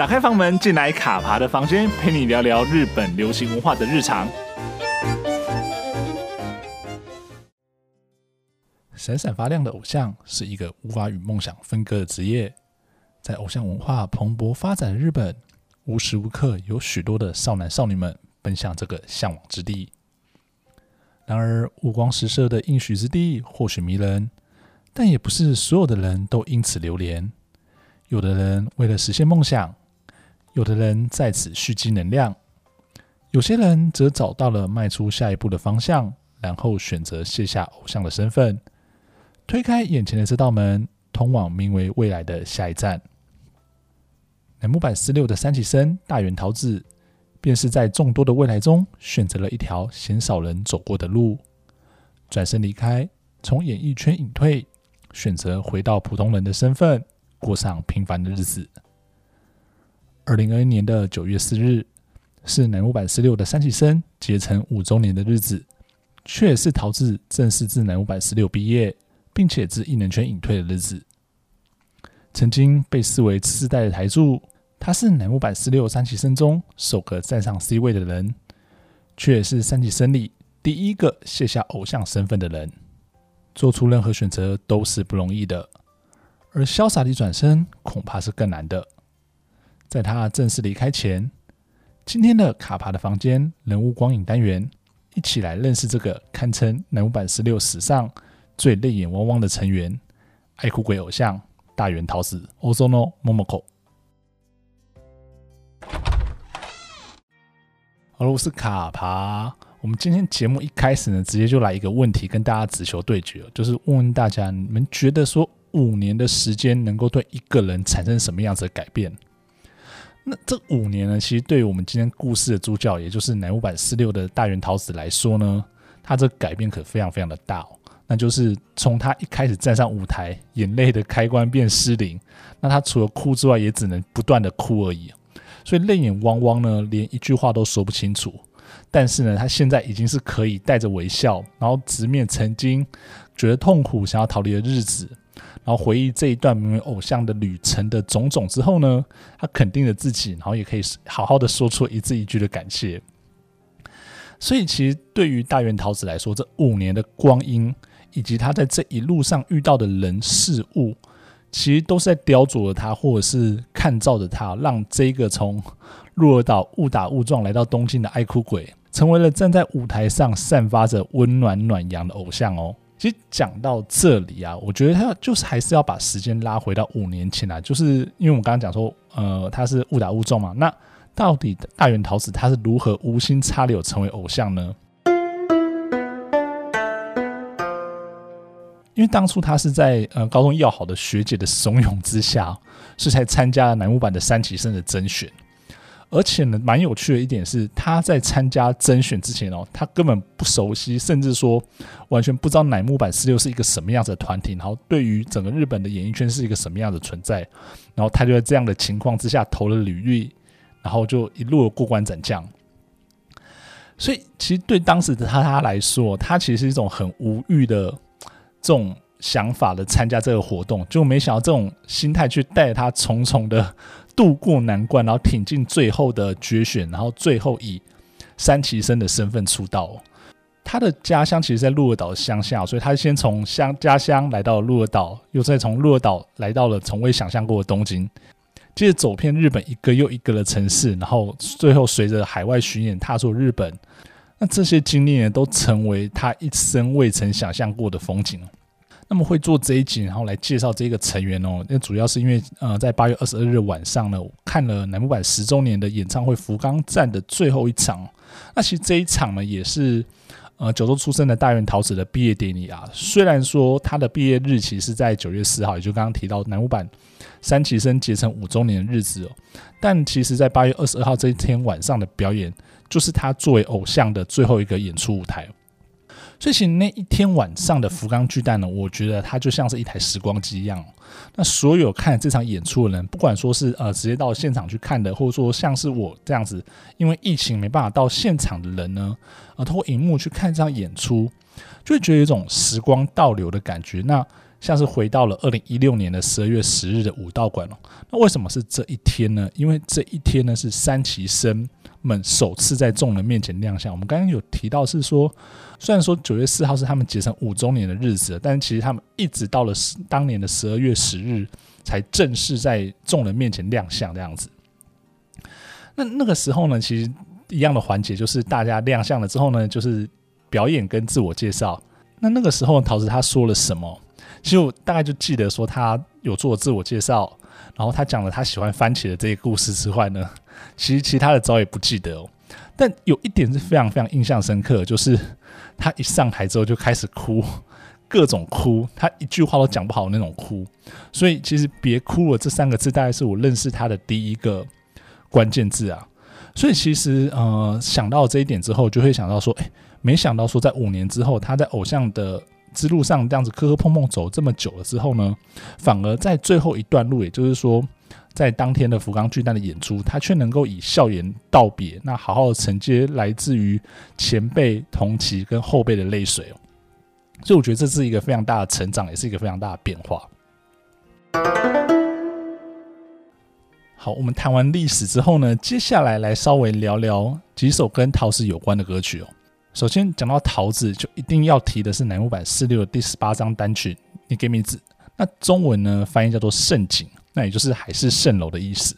打开房门，进来卡爬的房间，陪你聊聊日本流行文化的日常。闪闪发亮的偶像是一个无法与梦想分割的职业，在偶像文化蓬勃发展的日本，无时无刻有许多的少男少女们奔向这个向往之地。然而，五光十色的应许之地或许迷人，但也不是所有的人都因此流连。有的人为了实现梦想。有的人在此蓄积能量，有些人则找到了迈出下一步的方向，然后选择卸下偶像的身份，推开眼前的这道门，通往名为未来的下一站。乃木坂四六的三期生大原桃子，便是在众多的未来中选择了一条鲜少人走过的路，转身离开，从演艺圈隐退，选择回到普通人的身份，过上平凡的日子。二零二一年的九月四日，是乃木坂十六的三期生结成五周年的日子，却也是桃子正式自乃木坂十六毕业，并且自艺能圈隐退的日子。曾经被视为次世代的台柱，他是乃木坂十六三期生中首个站上 C 位的人，却也是三期生里第一个卸下偶像身份的人。做出任何选择都是不容易的，而潇洒地转身，恐怕是更难的。在他正式离开前，今天的卡爬的房间人物光影单元，一起来认识这个堪称乃木坂十六史上最泪眼汪汪的成员——爱哭鬼偶像大原桃子 Ozono Momoko。好了，我是卡爬。我们今天节目一开始呢，直接就来一个问题跟大家直球对决，就是问问大家，你们觉得说五年的时间能够对一个人产生什么样子的改变？那这五年呢，其实对于我们今天故事的主角，也就是乃木坂四六的大原桃子来说呢，他这改变可非常非常的大哦。那就是从他一开始站上舞台，眼泪的开关变失灵，那他除了哭之外，也只能不断的哭而已。所以泪眼汪汪呢，连一句话都说不清楚。但是呢，他现在已经是可以带着微笑，然后直面曾经觉得痛苦、想要逃离的日子。然后回忆这一段名为偶像的旅程的种种之后呢，他肯定了自己，然后也可以好好的说出一字一句的感谢。所以，其实对于大原桃子来说，这五年的光阴，以及他在这一路上遇到的人事物，其实都是在雕琢着他，或者是看照着他，让这个从鹿儿岛误打误撞来到东京的爱哭鬼，成为了站在舞台上散发着温暖暖阳的偶像哦。其实讲到这里啊，我觉得他就是还是要把时间拉回到五年前来，就是因为我们刚刚讲说，呃，他是误打误撞嘛。那到底大原桃子他是如何无心插柳成为偶像呢？因为当初他是在呃高中要好的学姐的怂恿之下，是才参加了乃木坂的三期生的甄选。而且呢，蛮有趣的一点是，他在参加甄选之前哦，他根本不熟悉，甚至说完全不知道乃木坂46是一个什么样子的团体，然后对于整个日本的演艺圈是一个什么样的存在，然后他就在这样的情况之下投了履历，然后就一路过关斩将。所以，其实对当时的他他来说，他其实是一种很无欲的这种想法的参加这个活动，就没想到这种心态去带他重重的。渡过难关，然后挺进最后的决选，然后最后以三期生的身份出道。他的家乡其实，在鹿儿岛乡下，所以他先从乡家乡来到鹿儿岛，又再从鹿儿岛来到了从未想象过的东京，接着走遍日本一个又一个的城市，然后最后随着海外巡演踏出日本。那这些经历呢，都成为他一生未曾想象过的风景。那么会做这一集，然后来介绍这个成员哦。那主要是因为，呃，在八月二十二日晚上呢，看了南木坂十周年的演唱会福冈站的最后一场。那其实这一场呢，也是呃九州出生的大原桃子的毕业典礼啊。虽然说他的毕业日期是在九月四号，也就刚刚提到南木坂三期生结成五周年的日子哦，但其实在八月二十二号这一天晚上的表演，就是他作为偶像的最后一个演出舞台。所以，其实那一天晚上的福冈巨蛋呢，我觉得它就像是一台时光机一样。那所有看这场演出的人，不管说是呃直接到现场去看的，或者说像是我这样子，因为疫情没办法到现场的人呢，呃，通过荧幕去看这场演出，就会觉得有一种时光倒流的感觉。那像是回到了二零一六年的十二月十日的武道馆哦。那为什么是这一天呢？因为这一天呢是三期生们首次在众人面前亮相。我们刚刚有提到是说，虽然说九月四号是他们结成五周年的日子，但其实他们一直到了当年的十二月十日才正式在众人面前亮相这样子。那那个时候呢，其实一样的环节就是大家亮相了之后呢，就是表演跟自我介绍。那那个时候桃子他说了什么？其实我大概就记得说他有做自我介绍，然后他讲了他喜欢番茄的这个故事之外呢，其实其他的早也不记得哦。但有一点是非常非常印象深刻，就是他一上台之后就开始哭，各种哭，他一句话都讲不好那种哭。所以其实“别哭了”这三个字，大概是我认识他的第一个关键字啊。所以其实呃想到这一点之后，就会想到说，哎，没想到说在五年之后，他在偶像的。之路上这样子磕磕碰碰走这么久了之后呢，反而在最后一段路，也就是说，在当天的福冈巨蛋的演出，他却能够以笑颜道别，那好好的承接来自于前辈、同期跟后辈的泪水哦。所以我觉得这是一个非常大的成长，也是一个非常大的变化。好，我们谈完历史之后呢，接下来来稍微聊聊几首跟桃子有关的歌曲哦。首先讲到桃子，就一定要提的是乃木坂46的第十八张单曲《你给名字》，那中文呢翻译叫做《胜景》，那也就是海市蜃楼的意思。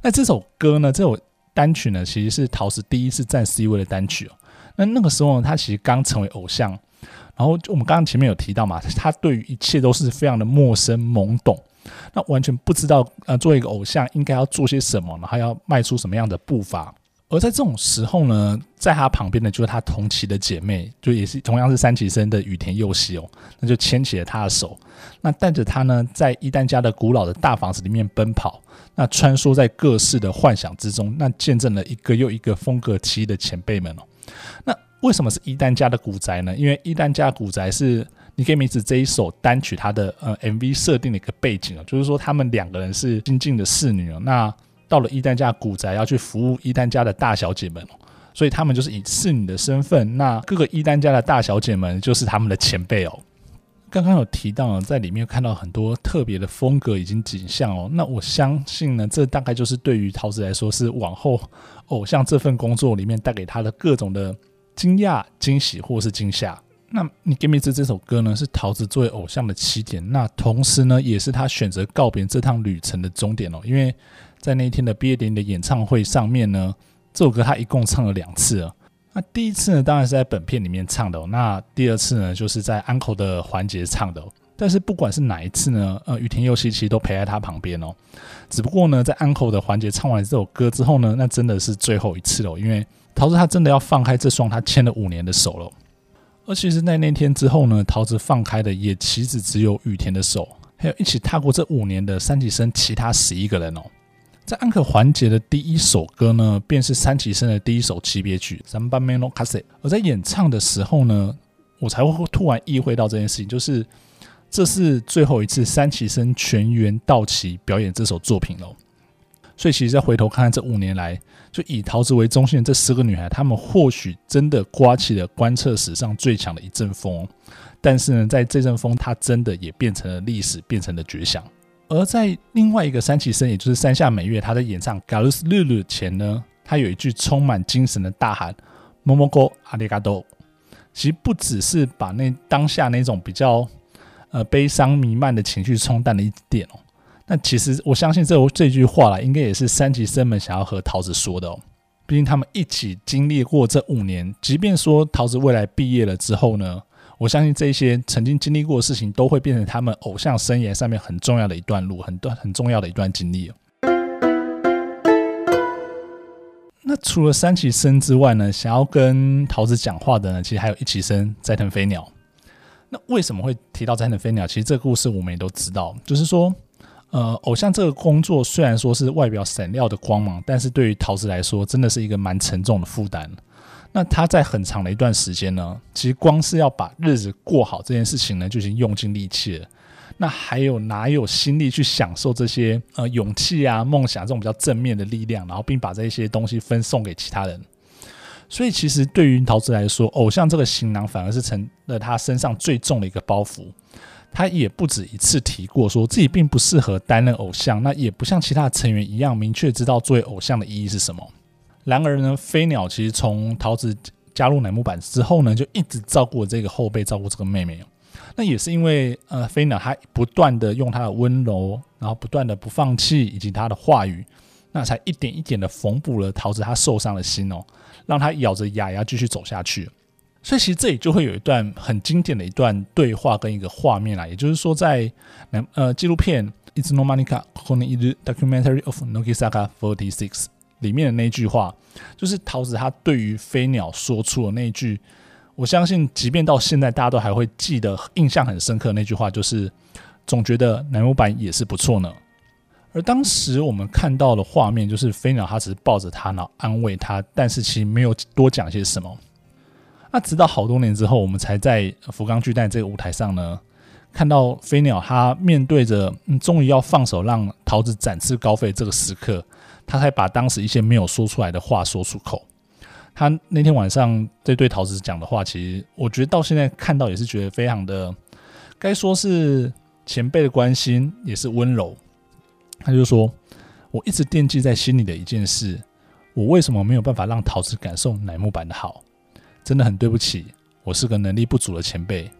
那这首歌呢，这首单曲呢，其实是桃子第一次站 C 位的单曲哦。那那个时候呢，他其实刚成为偶像，然后就我们刚刚前面有提到嘛，他对于一切都是非常的陌生懵懂，那完全不知道呃，作为一个偶像应该要做些什么，然后要迈出什么样的步伐。而在这种时候呢，在他旁边的就是他同期的姐妹，就也是同样是三期生的羽田佑希哦，那就牵起了他的手，那带着他呢，在一丹家的古老的大房子里面奔跑，那穿梭在各式的幻想之中，那见证了一个又一个风格奇异的前辈们哦。那为什么是一丹家的古宅呢？因为一丹家古宅是你给名字这一首单曲它的呃 MV 设定的一个背景哦，就是说他们两个人是新进的侍女哦，那。到了伊丹家古宅，要去服务伊丹家的大小姐们，所以他们就是以侍女的身份。那各个伊丹家的大小姐们就是他们的前辈哦。刚刚有提到，在里面看到很多特别的风格以及景象哦。那我相信呢，这大概就是对于桃子来说，是往后偶像这份工作里面带给他的各种的惊讶、惊喜或是惊吓。那你 Give Me 这首歌呢，是桃子作为偶像的起点，那同时呢，也是他选择告别这趟旅程的终点哦，因为。在那一天的毕业典礼的演唱会上面呢，这首歌他一共唱了两次啊。那第一次呢，当然是在本片里面唱的哦。那第二次呢，就是在安可的环节唱的哦。但是不管是哪一次呢，呃，雨田佑希其实都陪在他旁边哦。只不过呢，在安可的环节唱完这首歌之后呢，那真的是最后一次了，因为桃子他真的要放开这双他牵了五年的手了。而其实，在那天之后呢，桃子放开的也岂止只有雨田的手，还有一起踏过这五年的三期生其他十一个人哦。在安可环节的第一首歌呢，便是三期生的第一首期别曲《三番目の风》。而在演唱的时候呢，我才会突然意会到这件事情，就是这是最后一次三期生全员到齐表演这首作品了。所以，其实再回头看看这五年来，就以桃子为中心的这十个女孩，她们或许真的刮起了观测史上最强的一阵风。但是呢，在这阵风，它真的也变成了历史，变成了绝响。而在另外一个三期生，也就是山下美月，她在演唱《ガルスルル》前呢，她有一句充满精神的大喊“ももこありがとう”。其实不只是把那当下那种比较呃悲伤弥漫的情绪冲淡了一点哦。 那其实我相信这这句话啦，应该也是三期生们想要和桃子说的哦。毕竟他们一起经历过这五年，即便说桃子未来毕业了之后呢。我相信这些曾经经历过的事情，都会变成他们偶像生涯上面很重要的一段路，很段很重要的一段经历。那除了三期生之外呢，想要跟桃子讲话的呢，其实还有一期生斋藤飞鸟。那为什么会提到斋藤飞鸟？其实这个故事我们也都知道，就是说，呃，偶像这个工作虽然说是外表闪耀的光芒，但是对于桃子来说，真的是一个蛮沉重的负担。那他在很长的一段时间呢，其实光是要把日子过好这件事情呢，就已经用尽力气了。那还有哪有心力去享受这些呃勇气啊、梦想这种比较正面的力量，然后并把这些东西分送给其他人？所以其实对于桃子来说，偶像这个行囊反而是成了他身上最重的一个包袱。他也不止一次提过，说自己并不适合担任偶像，那也不像其他成员一样明确知道作为偶像的意义是什么。然而呢，飞鸟其实从桃子加入乃木坂之后呢，就一直照顾这个后辈，照顾这个妹妹。那也是因为呃，飞鸟他不断的用他的温柔，然后不断的不放弃，以及他的话语，那才一点一点的缝补了桃子他受伤的心哦，让他咬着牙牙继续走下去。所以其实这里就会有一段很经典的一段对话跟一个画面啦，也就是说在呃纪录片《いつの间にかここにいる Documentary of Nogisaga Forty Six》里面的那句话，就是桃子他对于飞鸟说出的那句，我相信即便到现在大家都还会记得，印象很深刻的那句话，就是总觉得乃木坂也是不错呢。而当时我们看到的画面，就是飞鸟他只是抱着他，然后安慰他，但是其实没有多讲些什么。 那直到好多年之后，我们才在福冈巨蛋这个舞台上呢，看到飞鸟他面对着，终于要放手让桃子展翅高飞这个时刻，他才把当时一些没有说出来的话说出口。他那天晚上在对桃子讲的话，其实我觉得到现在看到也是觉得非常的，该说是前辈的关心，也是温柔。他就说：“我一直惦记在心里的一件事，我为什么没有办法让桃子感受乃木坂的好？”真的很对不起，我是个能力不足的前辈。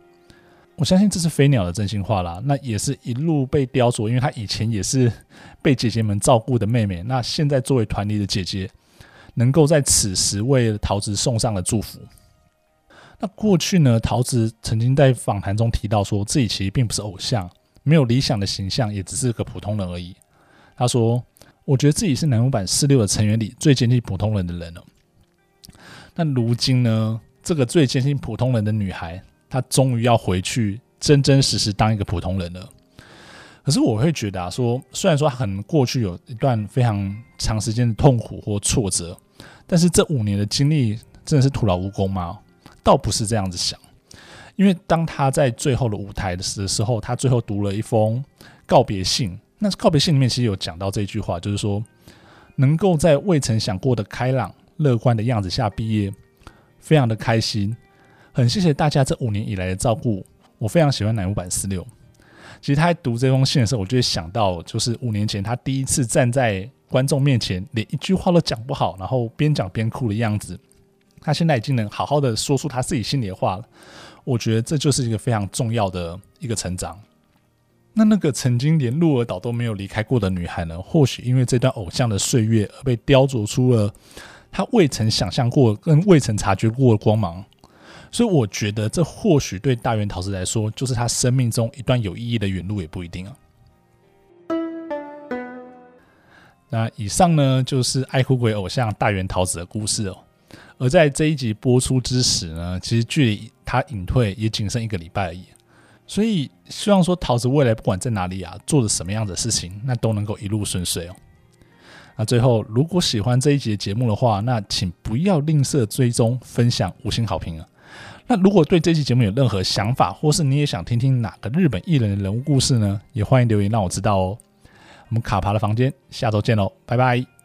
我相信这是飞鸟的真心话啦。那也是一路被雕琢，因为她以前也是被姐姐们照顾的妹妹。那现在作为团里的姐姐，能够在此时为桃子送上了祝福。那过去呢，桃子曾经在访谈中提到说，自己其实并不是偶像，没有理想的形象，也只是个普通人而已。她说：“我觉得自己是乃木坂46的成员里最接近普通人的人了。”那如今呢？这个最接近普通人的女孩，她终于要回去真真实实当一个普通人了。可是我会觉得啊，说虽然说她可能过去有一段非常长时间的痛苦或挫折，但是这五年的经历真的是徒劳无功吗？倒不是这样子想，因为当她在最后的舞台的时候，她最后读了一封告别信。那告别信里面其实有讲到这句话，就是说能够在未曾想过的开朗。乐观的样子下毕业，非常的开心，很谢谢大家这五年以来的照顾，我非常喜欢乃木坂四六。其实他在读这封信的时候，我就会想到，就是五年前他第一次站在观众面前，连一句话都讲不好，然后边讲边哭的样子。他现在已经能好好的说出他自己心里的话了，我觉得这就是一个非常重要的一个成长。那那个曾经连鹿儿岛都没有离开过的女孩呢？或许因为这段偶像的岁月而被雕琢出了。他未曾想象过，跟未曾察觉过的光芒，所以我觉得这或许对大原桃子来说，就是他生命中一段有意义的远路，也不一定啊。那以上呢，就是爱哭鬼偶像大原桃子的故事哦。而在这一集播出之时呢，其实距离他隐退也仅剩一个礼拜而已。所以希望说桃子未来不管在哪里啊，做着什么样的事情，那都能够一路顺遂哦。那最后，如果喜欢这一集节目的话，那请不要吝啬追踪、分享、五星好评啊！那如果对这期节目有任何想法，或是你也想听听哪个日本艺人的人物故事呢？也欢迎留言让我知道哦。我们卡爬的房间，下周见喽，拜拜。